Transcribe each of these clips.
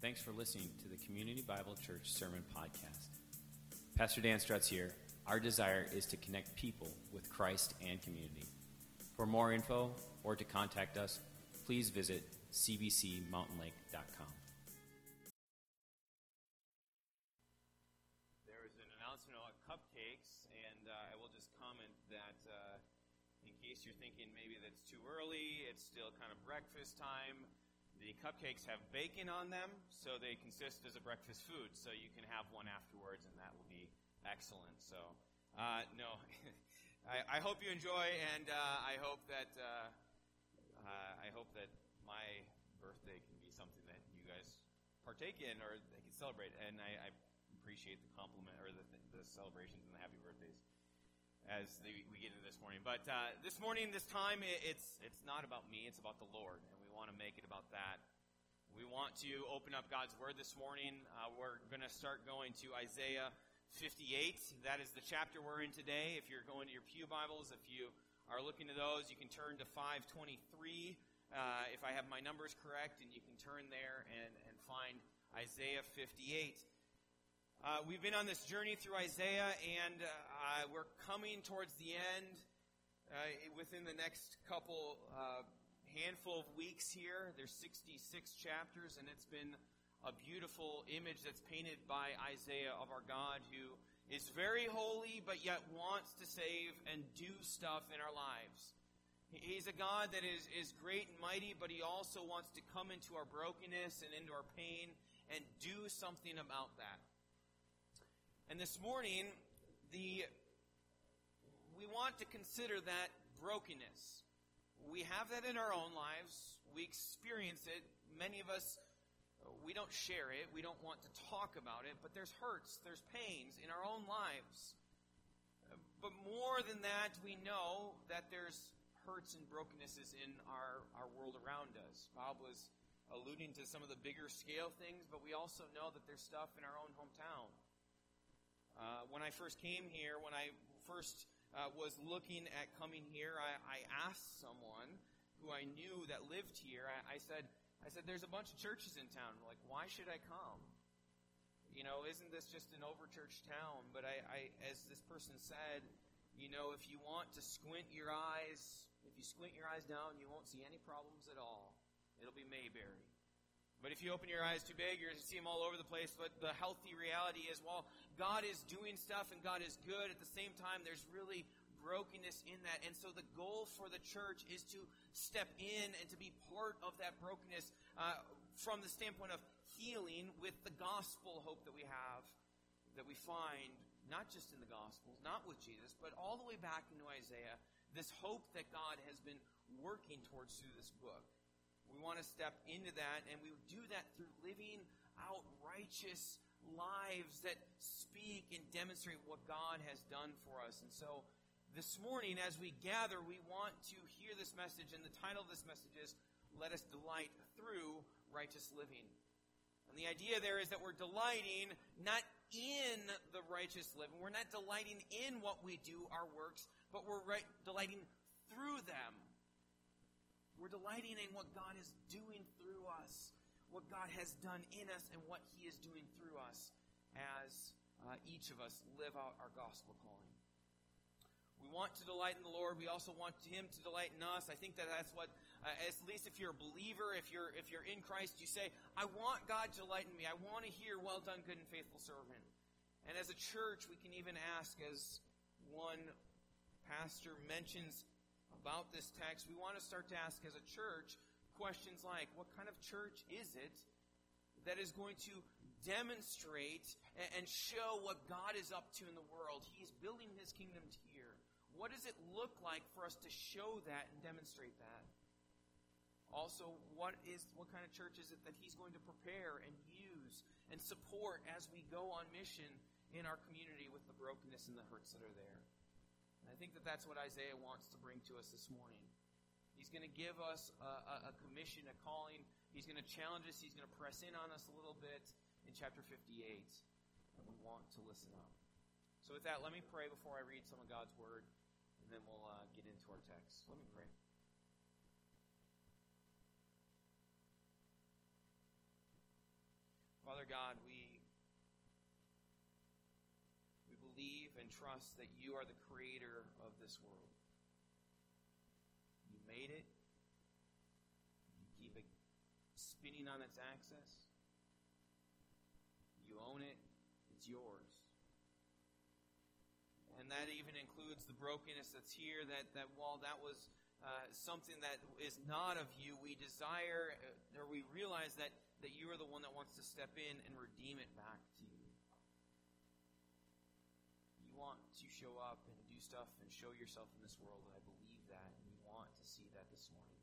Thanks for listening to the Community Bible Church Sermon Podcast. Pastor Dan Strutz here. Our desire is to connect people with Christ and community. For more info or to contact us, please visit cbcmountainlake.com. There was an announcement about cupcakes, and uh, I will just comment that uh, in case you're thinking maybe that's too early, it's still kind of breakfast time. The cupcakes have bacon on them, so they consist as a breakfast food. So you can have one afterwards, and that will be excellent. So, uh, no, I, I, hope you enjoy, and uh, I hope that uh, uh, I hope that my birthday can be something that you guys partake in or they can celebrate. And I, I appreciate the compliment or the, the, celebrations and the happy birthdays as we get into this morning. But uh, this morning, this time, it, it's it's not about me; it's about the Lord, and we want to make it about that. We want to open up God's Word this morning. Uh, we're going to start going to Isaiah 58. That is the chapter we're in today. If you're going to your Pew Bibles, if you are looking to those, you can turn to 523 uh, if I have my numbers correct, and you can turn there and, and find Isaiah 58. Uh, we've been on this journey through Isaiah, and uh, we're coming towards the end uh, within the next couple uh, handful of weeks here. There's 66 chapters, and it's been a beautiful image that's painted by Isaiah of our God who is very holy, but yet wants to save and do stuff in our lives. He's a God that is, is great and mighty, but he also wants to come into our brokenness and into our pain and do something about that. And this morning, the we want to consider that brokenness. We have that in our own lives. We experience it. Many of us, we don't share it. We don't want to talk about it, but there's hurts, there's pains in our own lives. But more than that, we know that there's hurts and brokennesses in our, our world around us. Bob was alluding to some of the bigger scale things, but we also know that there's stuff in our own hometown. Uh, when I first came here, when I first uh, was looking at coming here, I, I, asked someone who I knew that lived here. I, I, said, "I said there's a bunch of churches in town. Like, why should I come? You know, isn't this just an overchurched town?" But I, I, as this person said, you know, if you want to squint your eyes if you squint your eyes down, you won't see any problems at all. It'll be Mayberry. But if you open your eyes too big, you're going to see them all over the place. But the healthy reality is, while God is doing stuff and God is good, at the same time, there's really brokenness in that. And so the goal for the church is to step in and to be part of that brokenness uh, from the standpoint of healing with the gospel hope that we have, that we find not just in the Gospels, not with Jesus, but all the way back into Isaiah this hope that God has been working towards through this book. We want to step into that, and we do that through living out righteous lives that speak and demonstrate what God has done for us. And so this morning, as we gather, we want to hear this message, and the title of this message is Let Us Delight Through Righteous Living. And the idea there is that we're delighting not in the righteous living, we're not delighting in what we do, our works, but we're right, delighting through them. We're delighting in what God is doing through us, what God has done in us, and what He is doing through us as uh, each of us live out our gospel calling. We want to delight in the Lord. We also want Him to delight in us. I think that that's what, uh, at least if you're a believer, if you're if you're in Christ, you say, "I want God to delight in me. I want to hear, well done, good and faithful servant." And as a church, we can even ask, as one pastor mentions about this text, we want to start to ask as a church questions like what kind of church is it that is going to demonstrate and show what God is up to in the world? He's building his kingdom here. What does it look like for us to show that and demonstrate that? Also, what is what kind of church is it that he's going to prepare and use and support as we go on mission in our community with the brokenness and the hurts that are there? I think that that's what Isaiah wants to bring to us this morning. He's going to give us a, a, a commission, a calling. He's going to challenge us. He's going to press in on us a little bit in chapter 58. And we want to listen up. So, with that, let me pray before I read some of God's word, and then we'll uh, get into our text. Let me pray. Father God, we we believe and trust that you are the creator of this world. Made it. You keep it spinning on its axis. You own it. It's yours. And that even includes the brokenness that's here, that, that while that was uh, something that is not of you, we desire, uh, or we realize that, that you are the one that wants to step in and redeem it back to you. You want to show up and do stuff and show yourself in this world, and I believe that, and we want to see that this morning.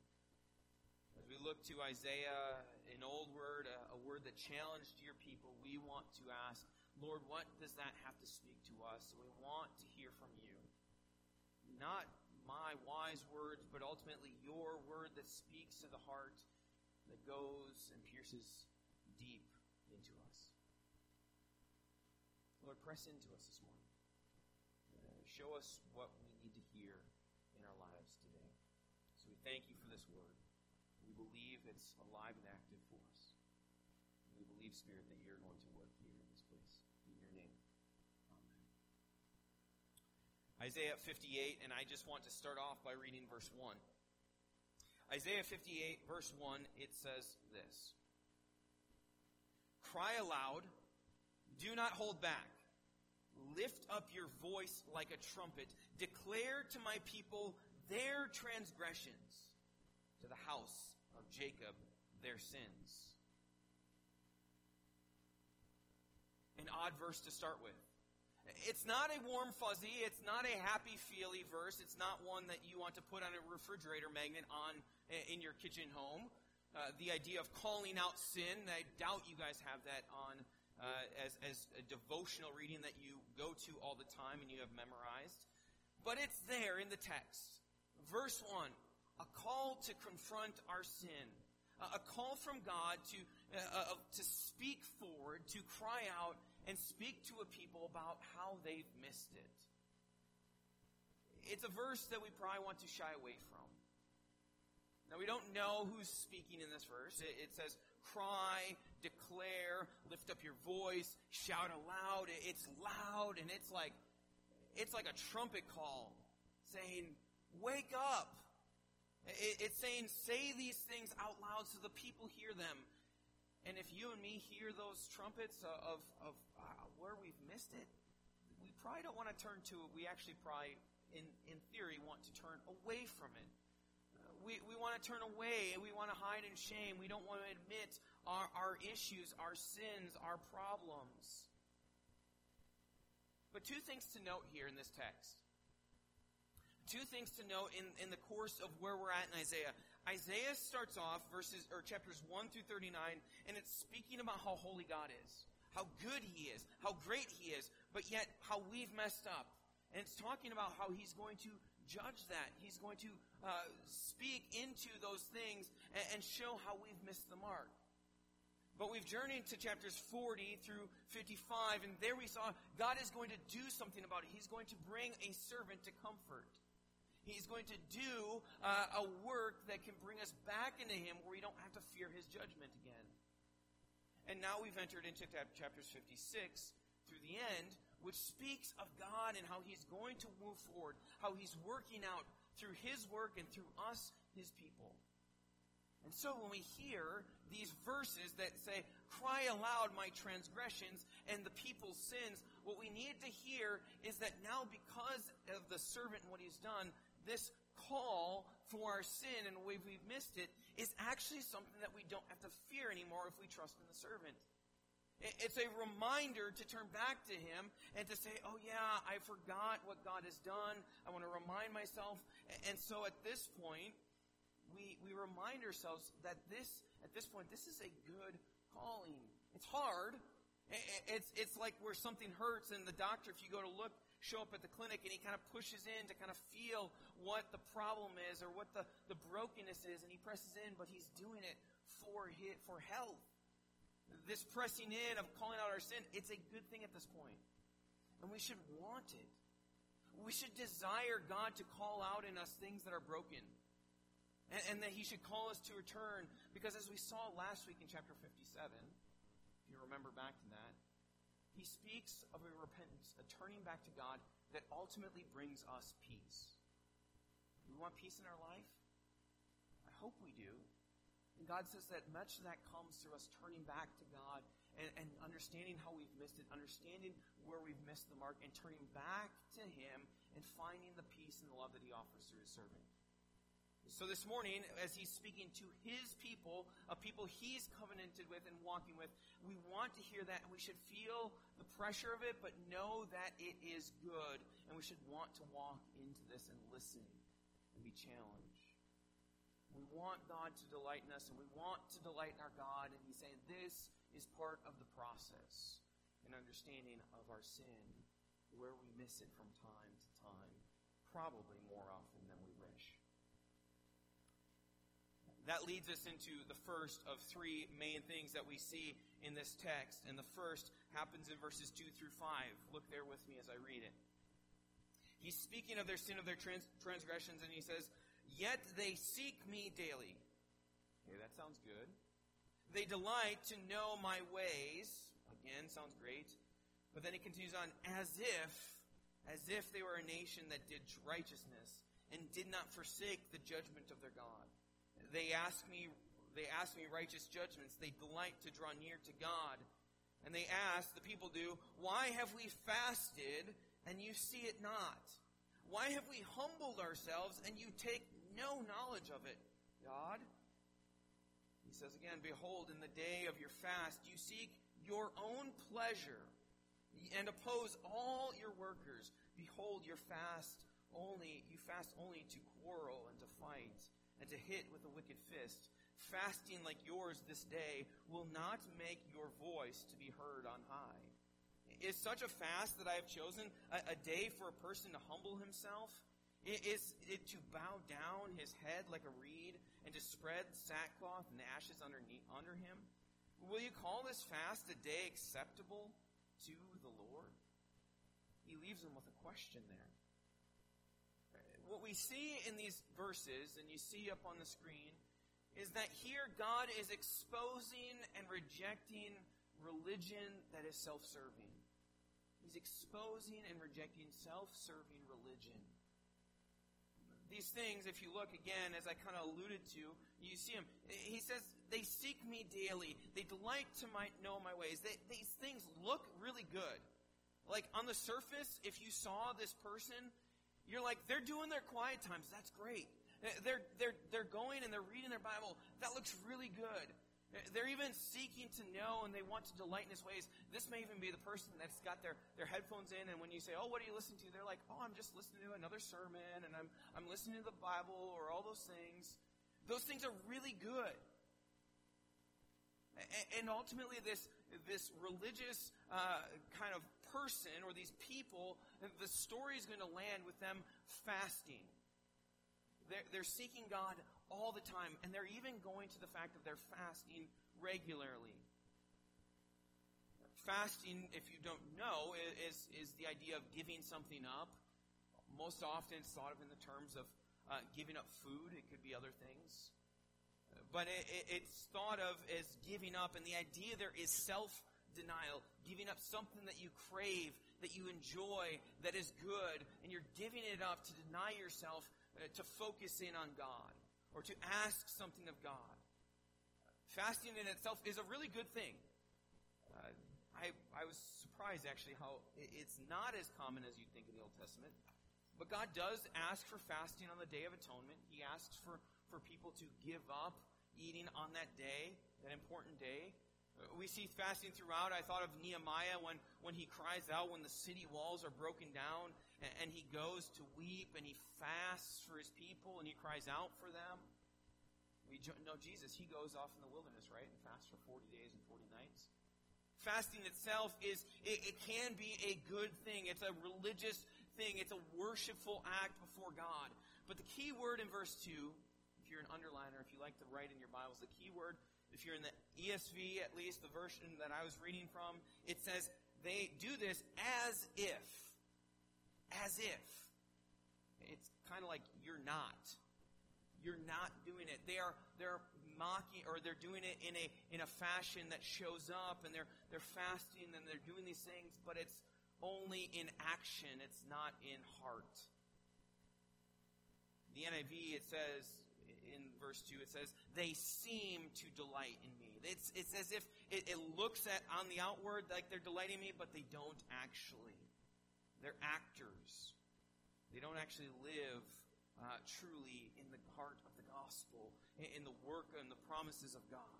As we look to Isaiah, an old word, a, a word that challenged your people, we want to ask, Lord, what does that have to speak to us? We want to hear from you. Not my wise words, but ultimately your word that speaks to the heart, that goes and pierces deep into us. Lord, press into us this morning. Uh, show us what we need to hear in our lives today. So we thank you for this word. We believe it's alive and active for us. We believe, Spirit, that you're going to work here in this place. In your name. Amen. Isaiah 58, and I just want to start off by reading verse 1. Isaiah 58, verse 1, it says this Cry aloud, do not hold back. Lift up your voice like a trumpet. Declare to my people their transgressions, to the house of Jacob their sins. An odd verse to start with. It's not a warm fuzzy, it's not a happy feely verse, it's not one that you want to put on a refrigerator magnet on in your kitchen home. Uh, the idea of calling out sin, I doubt you guys have that on uh, as, as a devotional reading that you go to all the time and you have memorized. But it's there in the text. Verse 1 a call to confront our sin, a call from God to, uh, uh, to speak forward, to cry out, and speak to a people about how they've missed it. It's a verse that we probably want to shy away from. Now, we don't know who's speaking in this verse. It, it says, cry, declare, lift up your voice, shout aloud. It's loud, and it's like, it's like a trumpet call saying, wake up. It's saying, say these things out loud so the people hear them. And if you and me hear those trumpets of, of uh, where we've missed it, we probably don't want to turn to it. We actually probably, in, in theory, want to turn away from it. We, we want to turn away and we want to hide in shame. We don't want to admit our, our issues, our sins, our problems. But two things to note here in this text two things to note in, in the course of where we're at in Isaiah. Isaiah starts off verses or chapters 1 through 39, and it's speaking about how holy God is, how good he is, how great he is, but yet how we've messed up. And it's talking about how he's going to judge that. He's going to uh, speak into those things and, and show how we've missed the mark. But we've journeyed to chapters 40 through 55, and there we saw God is going to do something about it. He's going to bring a servant to comfort. He's going to do uh, a work that can bring us back into Him where we don't have to fear His judgment again. And now we've entered into chapters 56 through the end, which speaks of God and how He's going to move forward, how He's working out through His work and through us, His people. And so when we hear these verses that say, Cry aloud my transgressions and the people's sins, what we need to hear is that now, because of the servant and what he's done, this call for our sin and the way we've missed it is actually something that we don't have to fear anymore if we trust in the servant. It's a reminder to turn back to Him and to say, oh yeah, I forgot what God has done. I want to remind myself. And so at this point, we, we remind ourselves that this, at this point, this is a good calling. It's hard. It's, it's like where something hurts and the doctor, if you go to look, show up at the clinic and he kind of pushes in to kind of feel what the problem is or what the, the brokenness is and he presses in, but he's doing it for his, for health. This pressing in of calling out our sin, it's a good thing at this point. And we should want it. We should desire God to call out in us things that are broken. And, and that he should call us to return. Because as we saw last week in chapter 57, if you remember back to that, he speaks of a repentance, a turning back to God that ultimately brings us peace. We want peace in our life? I hope we do. And God says that much of that comes through us turning back to God and, and understanding how we've missed it, understanding where we've missed the mark, and turning back to Him and finding the peace and the love that He offers through His servant. So this morning, as he's speaking to his people, a people he's covenanted with and walking with, we want to hear that and we should feel the pressure of it, but know that it is good. And we should want to walk into this and listen and be challenged. We want God to delight in us and we want to delight in our God. And he's saying this is part of the process and understanding of our sin, where we miss it from time to time, probably more often than we wish. That leads us into the first of three main things that we see in this text. And the first happens in verses 2 through 5. Look there with me as I read it. He's speaking of their sin, of their trans- transgressions, and he says, Yet they seek me daily. Okay, that sounds good. They delight to know my ways. Again, sounds great. But then he continues on, as if, as if they were a nation that did righteousness and did not forsake the judgment of their God. They ask me, they ask me righteous judgments. They delight to draw near to God. And they ask, the people do, why have we fasted and you see it not? Why have we humbled ourselves and you take no knowledge of it, God? He says again, Behold, in the day of your fast, you seek your own pleasure and oppose all your workers. Behold, your fast only, you fast only to quarrel and to fight and to hit with a wicked fist. Fasting like yours this day will not make your voice to be heard on high. Is such a fast that I have chosen a, a day for a person to humble himself? Is it to bow down his head like a reed and to spread sackcloth and ashes underneath, under him? Will you call this fast a day acceptable to the Lord? He leaves them with a question there what we see in these verses, and you see up on the screen, is that here God is exposing and rejecting religion that is self serving. He's exposing and rejecting self serving religion. These things, if you look again, as I kind of alluded to, you see him. He says, They seek me daily. They delight to my, know my ways. They, these things look really good. Like on the surface, if you saw this person you're like, they're doing their quiet times. That's great. They're, they're, they're going and they're reading their Bible. That looks really good. They're even seeking to know and they want to delight in His ways. This may even be the person that's got their, their headphones in, and when you say, Oh, what are you listening to? They're like, Oh, I'm just listening to another sermon, and I'm, I'm listening to the Bible, or all those things. Those things are really good. And ultimately, this, this religious uh, kind of person or these people, the story is going to land with them fasting. They're, they're seeking God all the time, and they're even going to the fact that they're fasting regularly. Fasting, if you don't know, is, is the idea of giving something up. Most often it's thought of in the terms of uh, giving up food, it could be other things. But it, it, it's thought of as giving up, and the idea there is self denial, giving up something that you crave, that you enjoy, that is good, and you're giving it up to deny yourself, uh, to focus in on God, or to ask something of God. Fasting in itself is a really good thing. Uh, I, I was surprised actually how it's not as common as you'd think in the Old Testament. But God does ask for fasting on the Day of Atonement. He asks for, for people to give up eating on that day, that important day. We see fasting throughout. I thought of Nehemiah when, when he cries out when the city walls are broken down and, and he goes to weep and he fasts for his people and he cries out for them. We know Jesus, he goes off in the wilderness, right, and fasts for 40 days and 40 nights. Fasting itself is, it, it can be a good thing. It's a religious thing. It's a worshipful act before God. But the key word in verse 2, if you're an underliner, if you like to write in your Bibles, the key word if you're in the ESV, at least the version that I was reading from, it says they do this as if. As if. It's kind of like you're not. You're not doing it. They are they're mocking or they're doing it in a in a fashion that shows up and they're they're fasting and they're doing these things, but it's only in action, it's not in heart. The NIV it says in verse 2 it says they seem to delight in me. It's it's as if it, it looks at on the outward like they're delighting me, but they don't actually. They're actors. They don't actually live uh, truly in the heart of the gospel, in the work and the promises of God.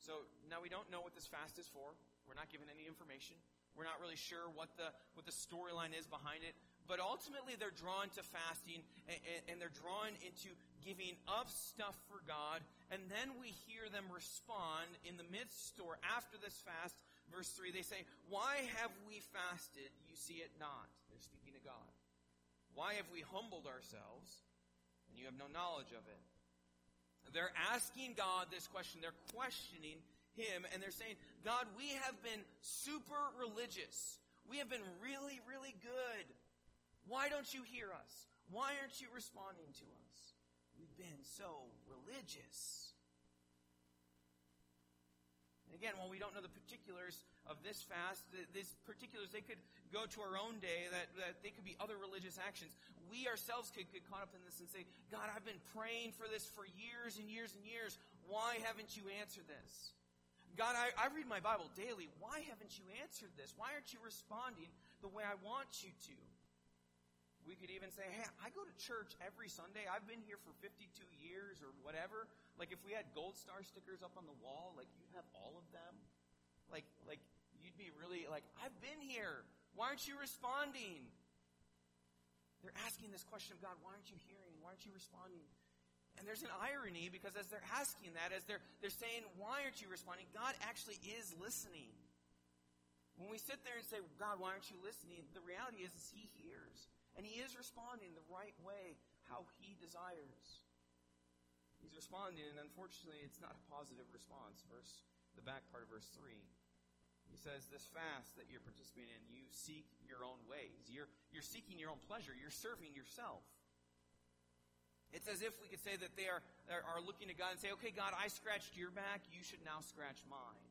So now we don't know what this fast is for. We're not given any information. We're not really sure what the what the storyline is behind it. But ultimately, they're drawn to fasting and, and, they're drawn into giving up stuff for God. And then we hear them respond in the midst or after this fast. Verse 3, they say, Why have we fasted? You see it not. They're speaking to God. Why have we humbled ourselves and you have no knowledge of it? They're asking God this question. They're questioning Him and they're saying, God, we have been super religious. We have been really, really good. Why don't you hear us? Why aren't you responding to us? We've been so religious. And again, while we don't know the particulars of this fast, these particulars, they could go to our own day, that, that they could be other religious actions. We ourselves could get caught up in this and say, God, I've been praying for this for years and years and years. Why haven't you answered this? God, I, I read my Bible daily. Why haven't you answered this? Why aren't you responding the way I want you to? We could even say, hey, I go to church every Sunday. I've been here for 52 years or whatever. Like if we had gold star stickers up on the wall, like you'd have all of them. Like, like you'd be really like, I've been here. Why aren't you responding? They're asking this question of God, why aren't you hearing? Why aren't you responding? And there's an irony because as they're asking that, as they're, they're saying, why aren't you responding? God actually is listening. When we sit there and say, God, why aren't you listening? The reality is, is He hears. And he is responding the right way, how he desires. He's responding, and unfortunately, it's not a positive response. Verse, the back part of verse 3. He says, This fast that you're participating in, you seek your own ways. You're, you're seeking your own pleasure. You're serving yourself. It's as if we could say that they are, are looking to God and say, Okay, God, I scratched your back. You should now scratch mine.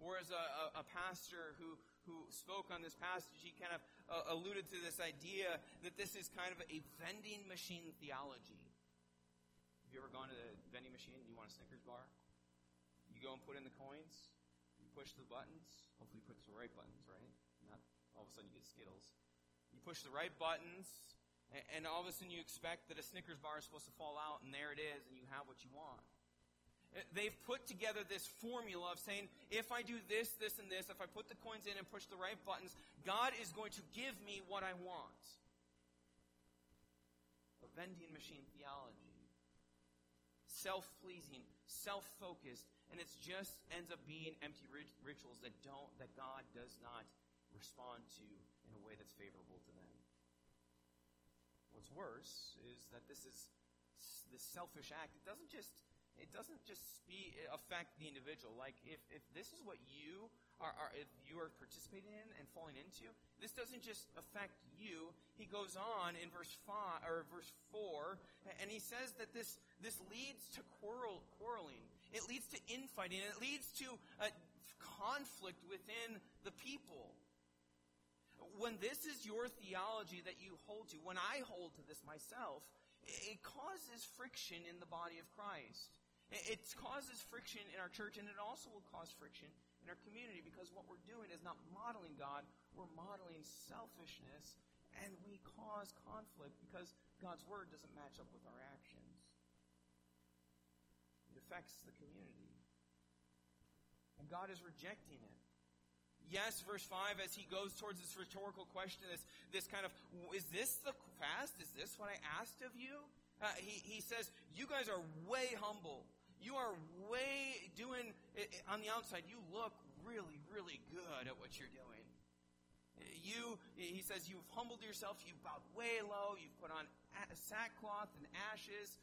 Or as a, a, a pastor who, who spoke on this passage, he kind of uh, alluded to this idea that this is kind of a vending machine theology. Have you ever gone to the vending machine and you want a Snickers bar? You go and put in the coins, you push the buttons, hopefully you push the right buttons, right? Not all of a sudden you get Skittles. You push the right buttons, and, and all of a sudden you expect that a Snickers bar is supposed to fall out, and there it is, and you have what you want. They've put together this formula of saying, if I do this, this, and this, if I put the coins in and push the right buttons, God is going to give me what I want. A vending machine theology. Self pleasing, self focused, and it just ends up being empty rituals that don't, that God does not respond to in a way that's favorable to them. What's worse is that this is this selfish act. It doesn't just it doesn't just be, affect the individual. Like if, if this is what you are, are, if you are participating in and falling into, this doesn't just affect you. He goes on in verse five or verse four, and he says that this this leads to quarrel, quarreling. It leads to infighting. It leads to a conflict within the people. When this is your theology that you hold to, when I hold to this myself, it causes friction in the body of Christ. It causes friction in our church, and it also will cause friction in our community because what we're doing is not modeling God, we're modeling selfishness, and we cause conflict because God's word doesn't match up with our actions. It affects the community. And God is rejecting it. Yes, verse 5, as he goes towards this rhetorical question, this, this kind of, is this the fast? Is this what I asked of you? Uh, he, he says, You guys are way humble. You are way doing, on the outside, you look really, really good at what you're doing. You, he says, you've humbled yourself, you've bowed way low, you've put on sackcloth and ashes.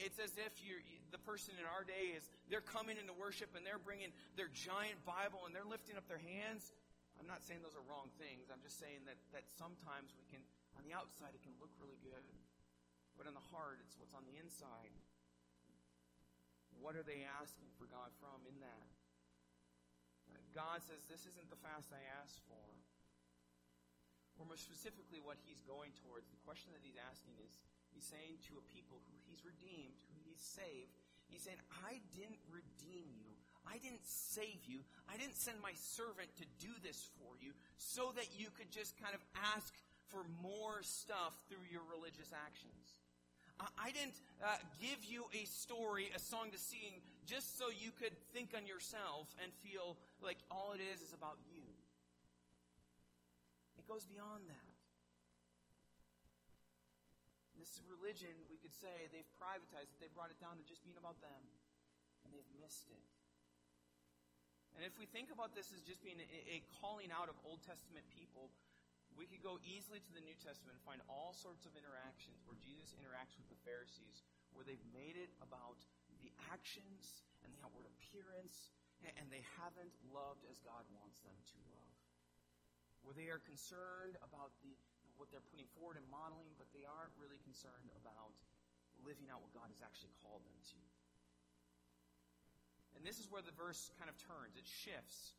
It's as if you're, the person in our day is, they're coming into worship and they're bringing their giant Bible and they're lifting up their hands. I'm not saying those are wrong things. I'm just saying that, that sometimes we can, on the outside, it can look really good. but in the heart, it's what's on the inside. What are they asking for God from in that? God says, This isn't the fast I asked for. Or more specifically, what he's going towards, the question that he's asking is he's saying to a people who he's redeemed, who he's saved, he's saying, I didn't redeem you. I didn't save you. I didn't send my servant to do this for you so that you could just kind of ask for more stuff through your religious actions. I didn't uh, give you a story, a song to sing, just so you could think on yourself and feel like all it is is about you. It goes beyond that. This religion, we could say, they've privatized it. They've brought it down to just being about them. And they've missed it. And if we think about this as just being a, a calling out of Old Testament people, we could go easily to the New Testament and find all sorts of interactions where Jesus interacts with the Pharisees, where they've made it about the actions and the outward appearance, and they haven't loved as God wants them to love. Where they are concerned about the, what they're putting forward and modeling, but they aren't really concerned about living out what God has actually called them to. And this is where the verse kind of turns. It shifts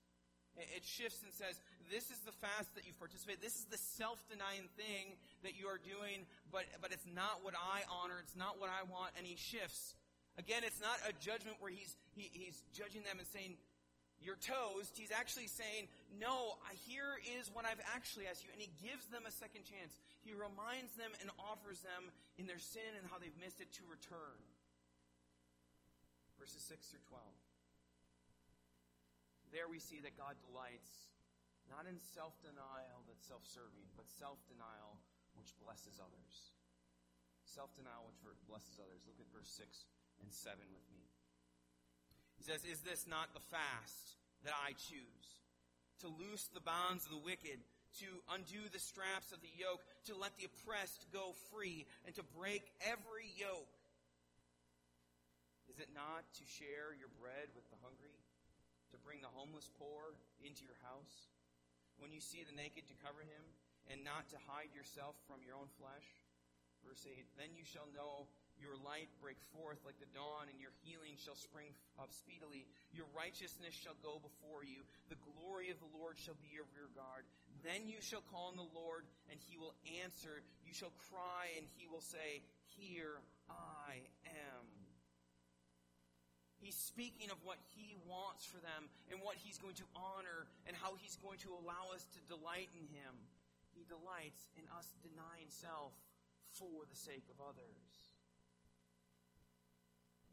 it shifts and says, This is the fast that you've participated. This is the self denying thing that you are doing, but, but it's not what I honor. It's not what I want. And he shifts. Again, it's not a judgment where he's, he, he's judging them and saying, You're toast. He's actually saying, No, here is what I've actually asked you. And he gives them a second chance. He reminds them and offers them in their sin and how they've missed it to return. Verses 6 through 12. There we see that God delights not in self denial that's self serving, but self denial which blesses others. Self denial which blesses others. Look at verse 6 and 7 with me. He says, Is this not the fast that I choose? To loose the bonds of the wicked, to undo the straps of the yoke, to let the oppressed go free, and to break every yoke. Is it not to share your bread with the hungry? to bring the homeless poor into your house? When you see the naked, to cover him, and not to hide yourself from your own flesh? Verse 8 Then you shall know your light break forth like the dawn, and your healing shall spring up speedily. Your righteousness shall go before you. The glory of the Lord shall be your rear guard. Then you shall call on the Lord, and he will answer. You shall cry, and he will say, Here I am. He's speaking of what he wants for them and what he's going to honor and how he's going to allow us to delight in him. He delights in us denying self for the sake of others.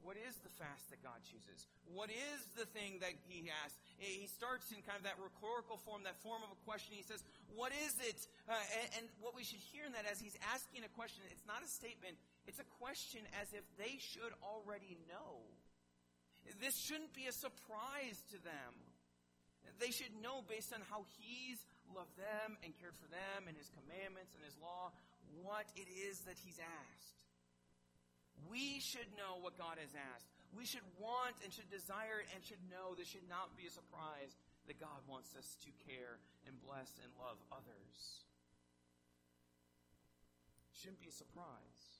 What is the fast that God chooses? What is the thing that He asks? He starts in kind of that rhetorical form, that form of a question. He says, What is it? Uh, and, and what we should hear in that as He's asking a question, it's not a statement, it's a question as if they should already know. This shouldn't be a surprise to them. They should know based on how He's loved them and cared for them and His commandments and His law what it is that He's asked. We should know what God has asked. We should want and should desire it and should know this should not be a surprise that God wants us to care and bless and love others. Shouldn't be a surprise.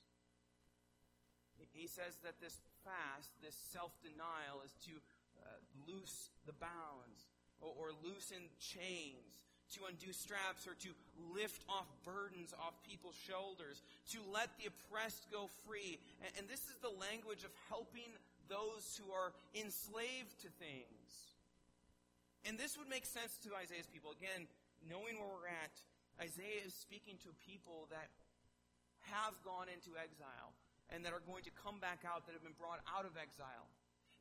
He says that this fast, this self denial, is to uh, loose the bounds or, or loosen chains, to undo straps or to lift off burdens off people's shoulders, to let the oppressed go free. And, and this is the language of helping those who are enslaved to things. And this would make sense to Isaiah's people. Again, knowing where we're at, Isaiah is speaking to people that have gone into exile and that are going to come back out that have been brought out of exile.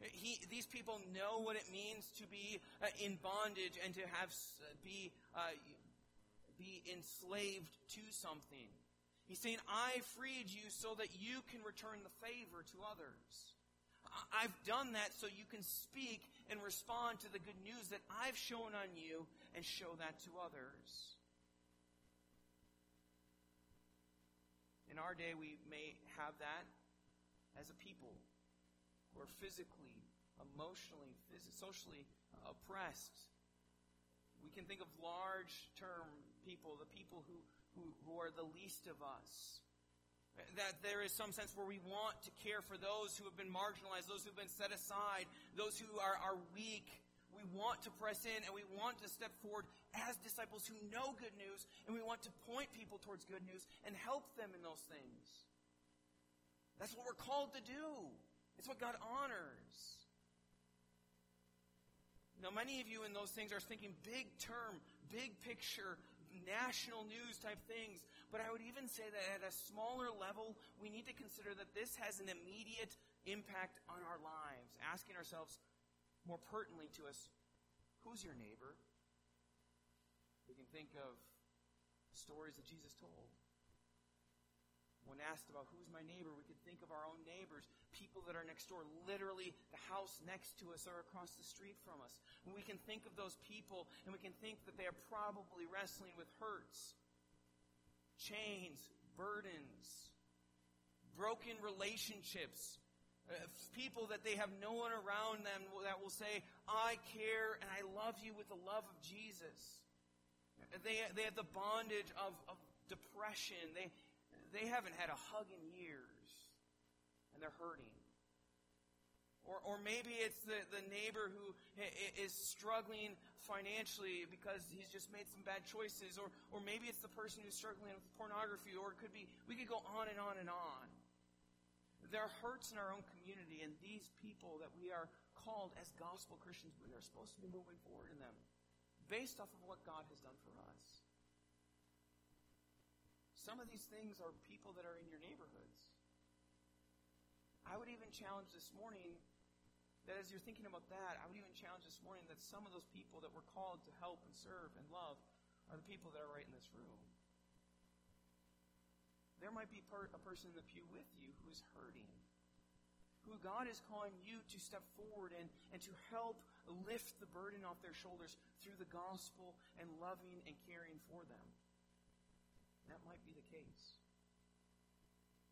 He, these people know what it means to be uh, in bondage and to have uh, be uh, be enslaved to something. He's saying, "I freed you so that you can return the favor to others. I've done that so you can speak and respond to the good news that I've shown on you and show that to others." In our day, we may have that as a people who are physically, emotionally, phys- socially oppressed. We can think of large term people, the people who, who, who are the least of us. That there is some sense where we want to care for those who have been marginalized, those who have been set aside, those who are, are weak. We want to press in and we want to step forward as disciples who know good news and we want to point people towards good news and help them in those things. That's what we're called to do. It's what God honors. Now, many of you in those things are thinking big term, big picture, national news type things. But I would even say that at a smaller level, we need to consider that this has an immediate impact on our lives, asking ourselves more pertinently to us, who's your neighbor? We can think of stories that Jesus told. When asked about who's my neighbor, we could think of our own neighbors, people that are next door, literally the house next to us or across the street from us. And we can think of those people and we can think that they are probably wrestling with hurts, chains, burdens, broken relationships, uh, people that they have no one around them that will say, I care and I love you with the love of Jesus. They, they have the bondage of, of depression. They, they haven't had a hug in years and they're hurting. Or, or maybe it's the, the neighbor who is struggling financially because he's just made some bad choices. Or, or maybe it's the person who's struggling with pornography. Or it could be, we could go on and on and on. There are hurts in our own community, and these people that we are called as gospel Christians, we are supposed to be moving forward in them based off of what God has done for us. Some of these things are people that are in your neighborhoods. I would even challenge this morning that as you're thinking about that, I would even challenge this morning that some of those people that we're called to help and serve and love are the people that are right in this room. There might be per- a person in the pew with you who is hurting, who God is calling you to step forward and, and to help lift the burden off their shoulders through the gospel and loving and caring for them. That might be the case.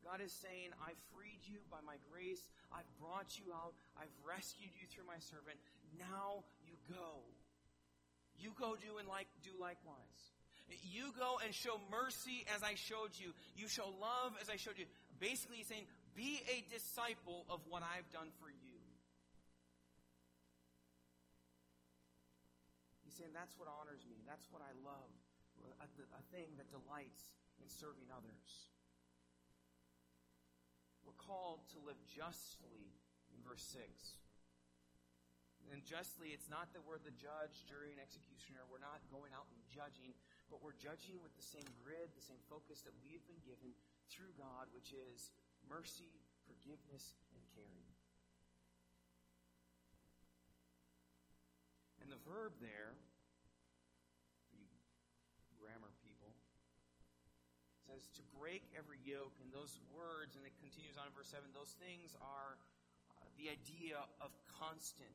God is saying, I freed you by my grace. I've brought you out. I've rescued you through my servant. Now you go. You go do and like do likewise. You go and show mercy as I showed you. You show love as I showed you. Basically, he's saying, be a disciple of what I've done for you. He's saying, that's what honors me. That's what I love a, a thing that delights in serving others. We're called to live justly in verse 6. And justly, it's not that we're the judge, jury, and executioner. We're not going out and judging, but we're judging with the same grid, the same focus that we've been given through God, which is mercy, forgiveness, and caring. And the verb there says to break every yoke. And those words, and it continues on in verse 7, those things are uh, the idea of constant.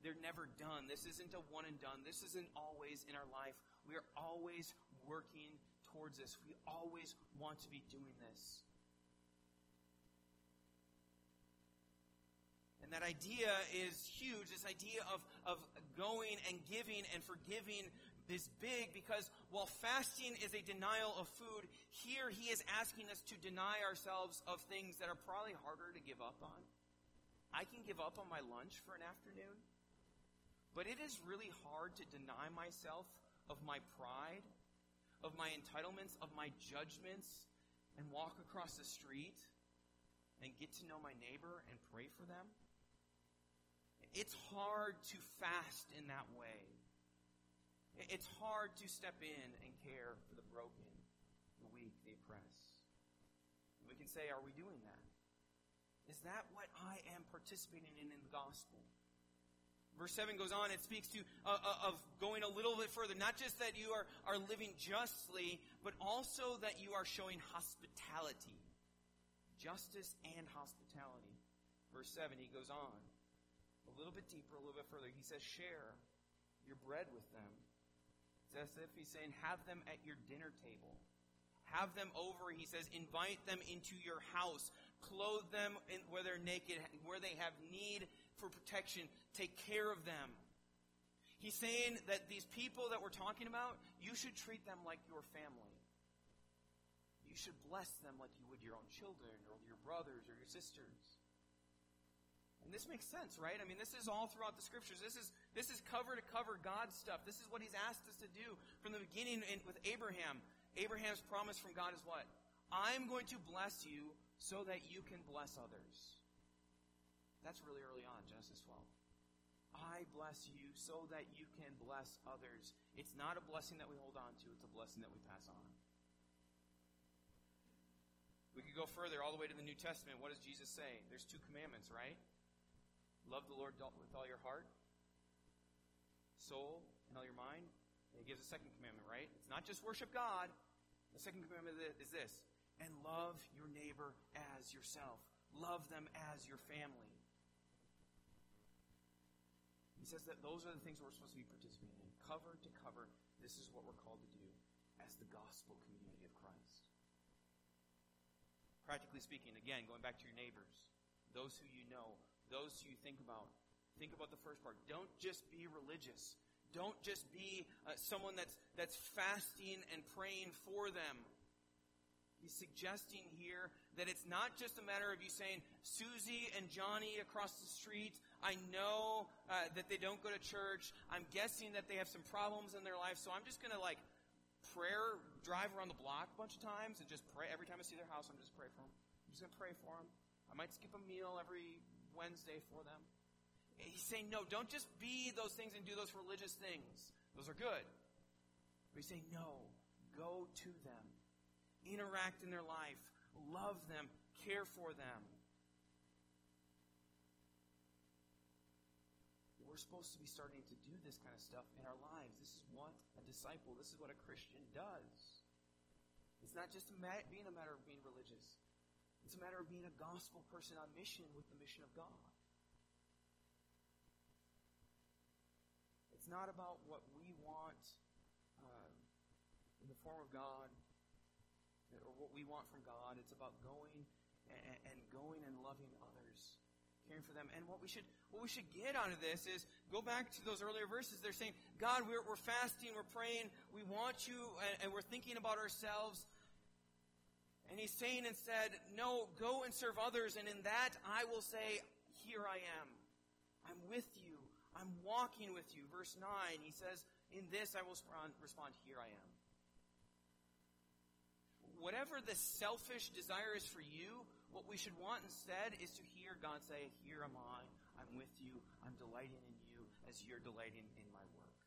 They're never done. This isn't a one and done. This isn't always in our life. We are always working towards this. We always want to be doing this. And that idea is huge. This idea of, of going and giving and forgiving is big because while fasting is a denial of food, here he is asking us to deny ourselves of things that are probably harder to give up on. I can give up on my lunch for an afternoon, but it is really hard to deny myself of my pride, of my entitlements, of my judgments, and walk across the street and get to know my neighbor and pray for them. It's hard to fast in that way. It's hard to step in and care for the broken, the weak, the oppressed. We can say, are we doing that? Is that what I am participating in in the gospel? Verse 7 goes on, it speaks to uh, uh, of going a little bit further. Not just that you are, are living justly, but also that you are showing hospitality. Justice and hospitality. Verse 7, he goes on a little bit deeper, a little bit further. He says, share your bread with them it's as if he's saying, have them at your dinner table. Have them over, he says, invite them into your house. Clothe them in, where they're naked, where they have need for protection. Take care of them. He's saying that these people that we're talking about, you should treat them like your family. You should bless them like you would your own children or your brothers or your sisters. And this makes sense, right? I mean, this is all throughout the scriptures. This is this is cover to cover God's stuff. This is what He's asked us to do from the beginning in, with Abraham. Abraham's promise from God is what? I'm going to bless you so that you can bless others. That's really early on, Genesis 12. I bless you so that you can bless others. It's not a blessing that we hold on to, it's a blessing that we pass on. We could go further all the way to the New Testament. What does Jesus say? There's two commandments, right? Love the Lord with all your heart, soul, and all your mind. And he gives a second commandment, right? It's not just worship God. The second commandment is this and love your neighbor as yourself. Love them as your family. He says that those are the things we're supposed to be participating in. Cover to cover, this is what we're called to do as the gospel community of Christ. Practically speaking, again, going back to your neighbors, those who you know, those who you think about, think about the first part. Don't just be religious. Don't just be uh, someone that's, that's fasting and praying for them. He's suggesting here that it's not just a matter of you saying, Susie and Johnny across the street, I know uh, that they don't go to church. I'm guessing that they have some problems in their life, so I'm just going to like prayer, drive around the block a bunch of times and just pray. Every time I see their house, I'm just pray for them. I'm just going to pray for them. I might skip a meal every Wednesday for them. He's saying, no, don't just be those things and do those religious things. Those are good. But he's saying, no, go to them. Interact in their life. Love them. Care for them. We're supposed to be starting to do this kind of stuff in our lives. This is what a disciple, this is what a Christian does. It's not just being a matter of being religious. It's a matter of being a gospel person on mission with the mission of God. It's not about what we want uh, in the form of God or what we want from God. It's about going and, and going and loving others, caring for them. And what we should what we should get out of this is go back to those earlier verses. They're saying, God, we're, we're fasting, we're praying, we want you, and, and we're thinking about ourselves. And he's saying instead, No, go and serve others, and in that I will say, Here I am. I'm with you. I'm walking with you. Verse 9, he says, In this I will respond, Here I am. Whatever the selfish desire is for you, what we should want instead is to hear God say, Here am I. I'm with you. I'm delighting in you as you're delighting in my work.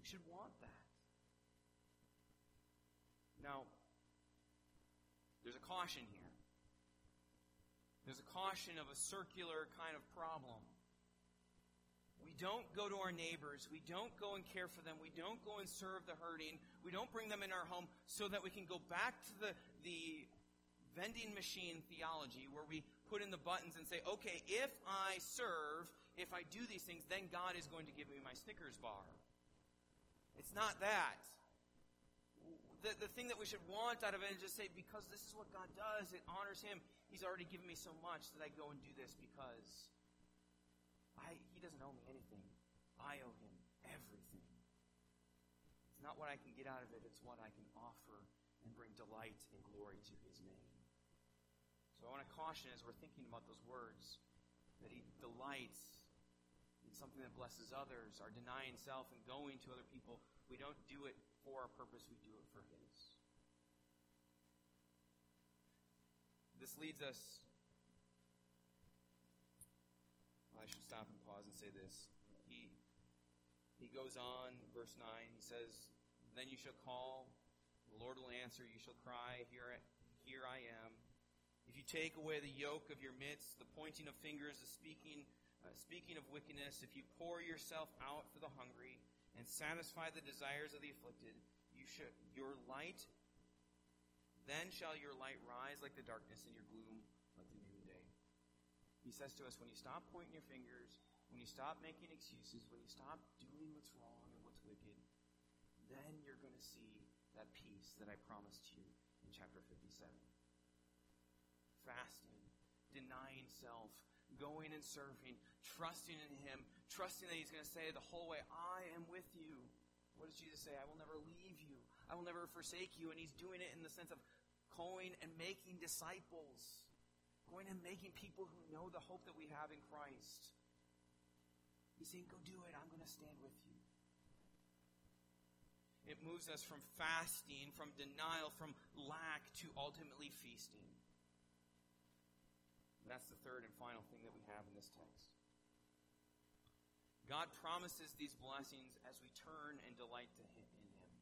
We should want that. Now, there's a caution here. There's a caution of a circular kind of problem. We don't go to our neighbors. We don't go and care for them. We don't go and serve the hurting. We don't bring them in our home so that we can go back to the, the vending machine theology where we put in the buttons and say, okay, if I serve, if I do these things, then God is going to give me my Snickers bar. It's not that the, the thing that we should want out of it is just say, because this is what God does, it honors Him. He's already given me so much that I go and do this because I, He doesn't owe me anything. I owe Him everything. It's not what I can get out of it, it's what I can offer and bring delight and glory to His name. So I want to caution as we're thinking about those words that He delights in something that blesses others, our denying self and going to other people. We don't do it for our purpose, we do it for His. This leads us. Well, I should stop and pause and say this. He, he goes on, verse 9, he says, Then you shall call, the Lord will answer, you shall cry, Here, here I am. If you take away the yoke of your midst, the pointing of fingers, the speaking, uh, speaking of wickedness, if you pour yourself out for the hungry, and satisfy the desires of the afflicted. You should, your light, then shall your light rise like the darkness and your gloom like the noonday. He says to us, when you stop pointing your fingers, when you stop making excuses, when you stop doing what's wrong and what's wicked, then you're going to see that peace that I promised you in chapter 57. Fasting, denying self, going and serving, trusting in Him, trusting that He's going to say the whole way, I am with you. What does Jesus say? I will never leave you. I will never forsake you. And He's doing it in the sense of, going and making disciples, going and making people who know the hope that we have in Christ. He's saying, Go do it. I'm going to stand with you. It moves us from fasting, from denial, from lack to ultimately feasting. That's the third and final thing that we have in this text. God promises these blessings as we turn and delight to him, in Him.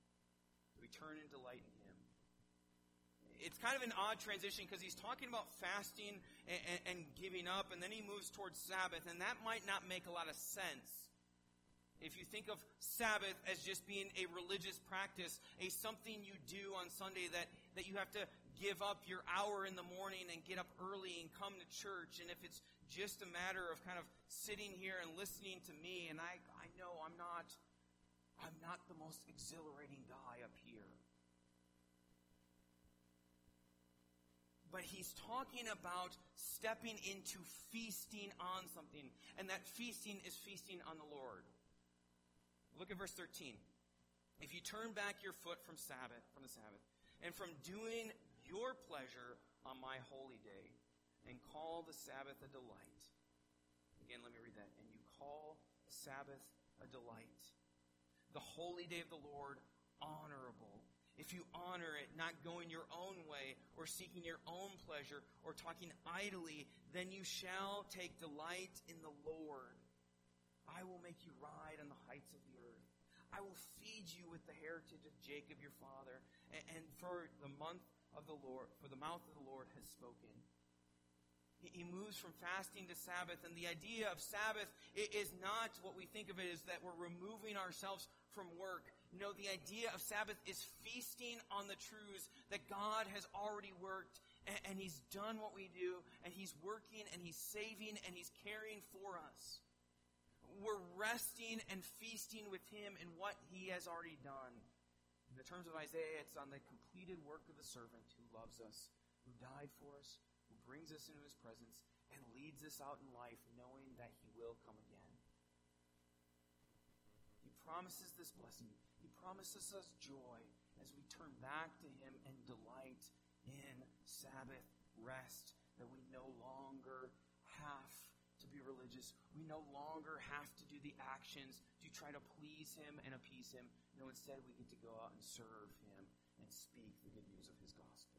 We turn and delight in Him. It's kind of an odd transition because he's talking about fasting and, and, and giving up, and then he moves towards Sabbath, and that might not make a lot of sense if you think of Sabbath as just being a religious practice, a something you do on Sunday that, that you have to give up your hour in the morning and get up early and come to church, and if it's just a matter of kind of sitting here and listening to me, and I, I know I'm not, I'm not the most exhilarating guy up here. But he's talking about stepping into feasting on something, and that feasting is feasting on the Lord. Look at verse 13. If you turn back your foot from Sabbath, from the Sabbath, and from doing your pleasure on my holy day, and call the Sabbath a delight. Again, let me read that. And you call the Sabbath a delight. The holy day of the Lord honorable. If you honor it, not going your own way, or seeking your own pleasure, or talking idly, then you shall take delight in the Lord. I will make you ride on the heights of the earth. I will feed you with the heritage of Jacob your father. And, for the month of the Lord, for the mouth of the Lord has spoken. He moves from fasting to Sabbath, and the idea of Sabbath is not what we think of it as that we're removing ourselves from work. No, the idea of Sabbath is feasting on the truths that God has already worked, and He's done what we do, and He's working, and He's saving, and He's caring for us. We're resting and feasting with Him in what He has already done. In the terms of Isaiah, it's on the completed work of the servant who loves us, who died for us, who brings us into his presence, and leads us out in life knowing that he will come again. He promises this blessing. He promises us joy as we turn back to him and delight in Sabbath rest, that we no longer have be religious. We no longer have to do the actions to try to please him and appease him. No, instead we get to go out and serve him and speak the good news of his gospel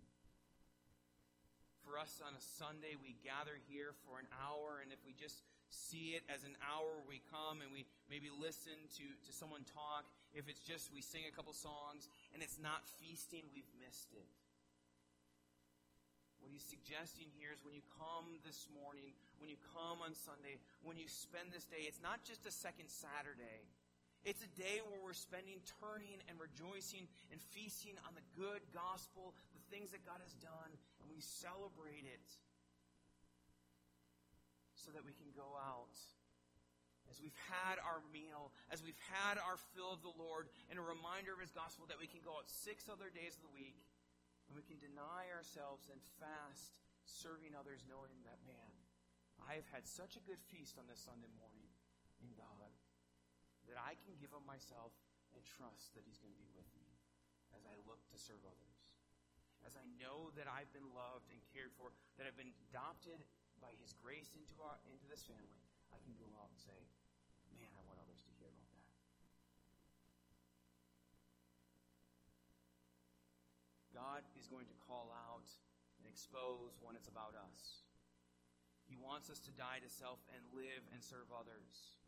for us on a Sunday, we gather here for an hour, and if we just see it as an hour we come and we maybe listen to, to someone talk, if it's just we sing a couple songs and it's not feasting, we've missed it. What he's suggesting here is when you come this morning, when you come on Sunday, when you spend this day, it's not just a second Saturday. It's a day where we're spending turning and rejoicing and feasting on the good gospel, the things that God has done, and we celebrate it so that we can go out as we've had our meal, as we've had our fill of the Lord, and a reminder of His gospel that we can go out six other days of the week and we can deny ourselves and fast, serving others, knowing that, man, I have had such a good feast on this Sunday morning in God that I can give of myself and trust that He's going to be with me as I look to serve others as I know that I've been loved and cared for, that I've been adopted by His grace into, our, into this family, I can go out and say, man, I want others to hear about that. God is going to call out and expose when it's about us. He wants us to die to self and live and serve others.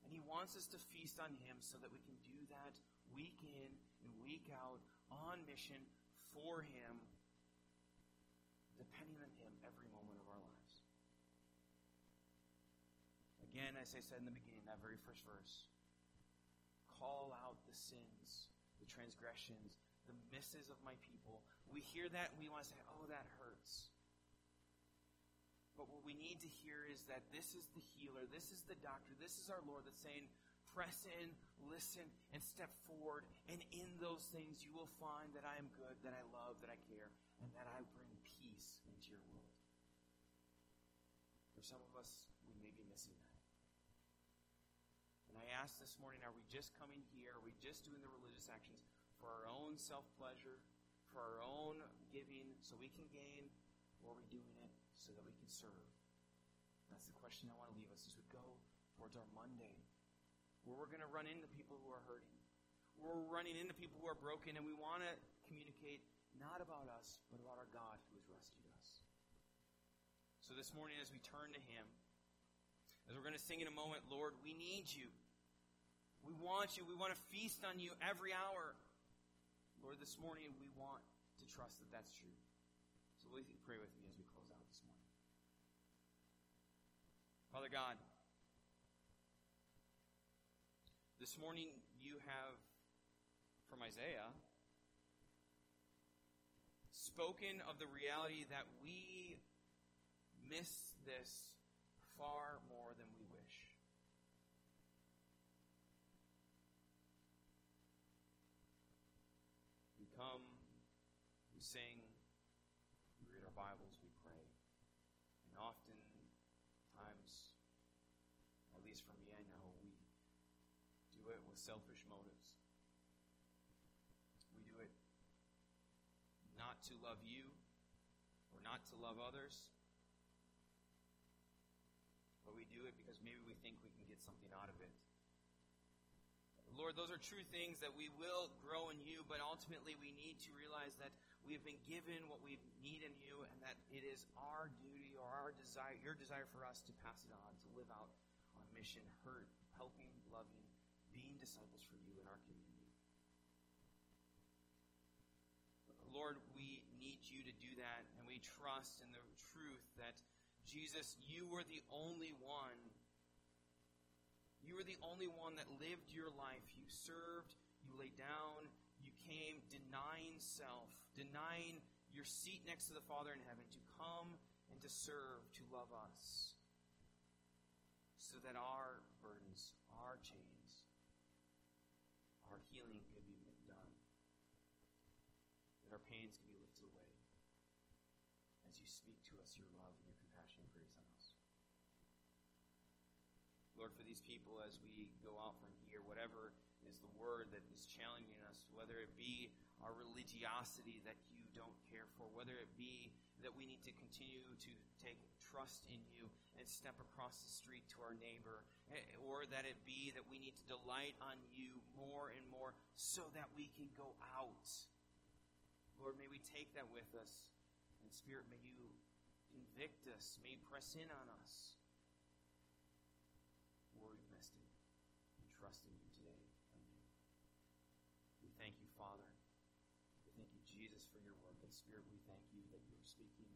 And He wants us to feast on Him so that we can do that week in and week out on mission for Him, depending on Him every moment of our lives. Again, as I said in the beginning, that very first verse call out the sins, the transgressions, the misses of my people. We hear that and we want to say, oh, that hurts. But what we need to hear is that this is the healer, this is the doctor, this is our Lord that's saying, press in, listen, and step forward. And in those things, you will find that I am good, that I love, that I care, and that I bring peace into your world. For some of us, we may be missing that. And I ask this morning are we just coming here? Are we just doing the religious actions for our own self pleasure, for our own giving so we can gain, or are we doing it so that we can serve? That's the question I want to leave us as we go towards our Monday, where we're going to run into people who are hurting. We're running into people who are broken, and we want to communicate not about us, but about our God who has rescued us. So this morning, as we turn to Him, as we're going to sing in a moment, Lord, we need you. We want you. We want to feast on you every hour. Lord, this morning we want to trust that that's true. Will you pray with me as we close out this morning? Father God, this morning you have, from Isaiah, spoken of the reality that we miss this far more than we wish. We come, we sing, we read our Bibles, we pray. And often times, at least for me, I know, we do it selfish motives. We do it not to love you or not to love others but we do it because maybe we think we can get something out of it. Lord, those are true things that we will grow in you, but ultimately we need to realize that we have been given what we need in you and that it is our duty or our desire, your desire for us to pass it on, to live out on mission, hurt, helping, loving, being disciples for you in our community. Lord, we need you to do that, and we trust in the truth that Jesus, you were the only one. You were the only one that lived your life. You served, you laid down, you came denying self, denying your seat next to the Father in heaven to come and to serve, to love us, so that our burdens, our chains, our healing could be done, that our pains can be lifted away as you speak to us your love and your compassion and grace on us. Lord, for these people as we go out from here, whatever is the word that is challenging us, whether it be our religiosity that you don't care for, whether it be that we need to continue to take trust in you and step across the street to our neighbor, eh, or that it be that we need to delight on you more and more so that we can go out. Lord, may we take that with us. And Spirit, may you convict us, may you press in on us missed it and trust in you today. Amen. We thank you, Father. We thank you, Jesus, for your work. And Spirit, we thank you that you are speaking,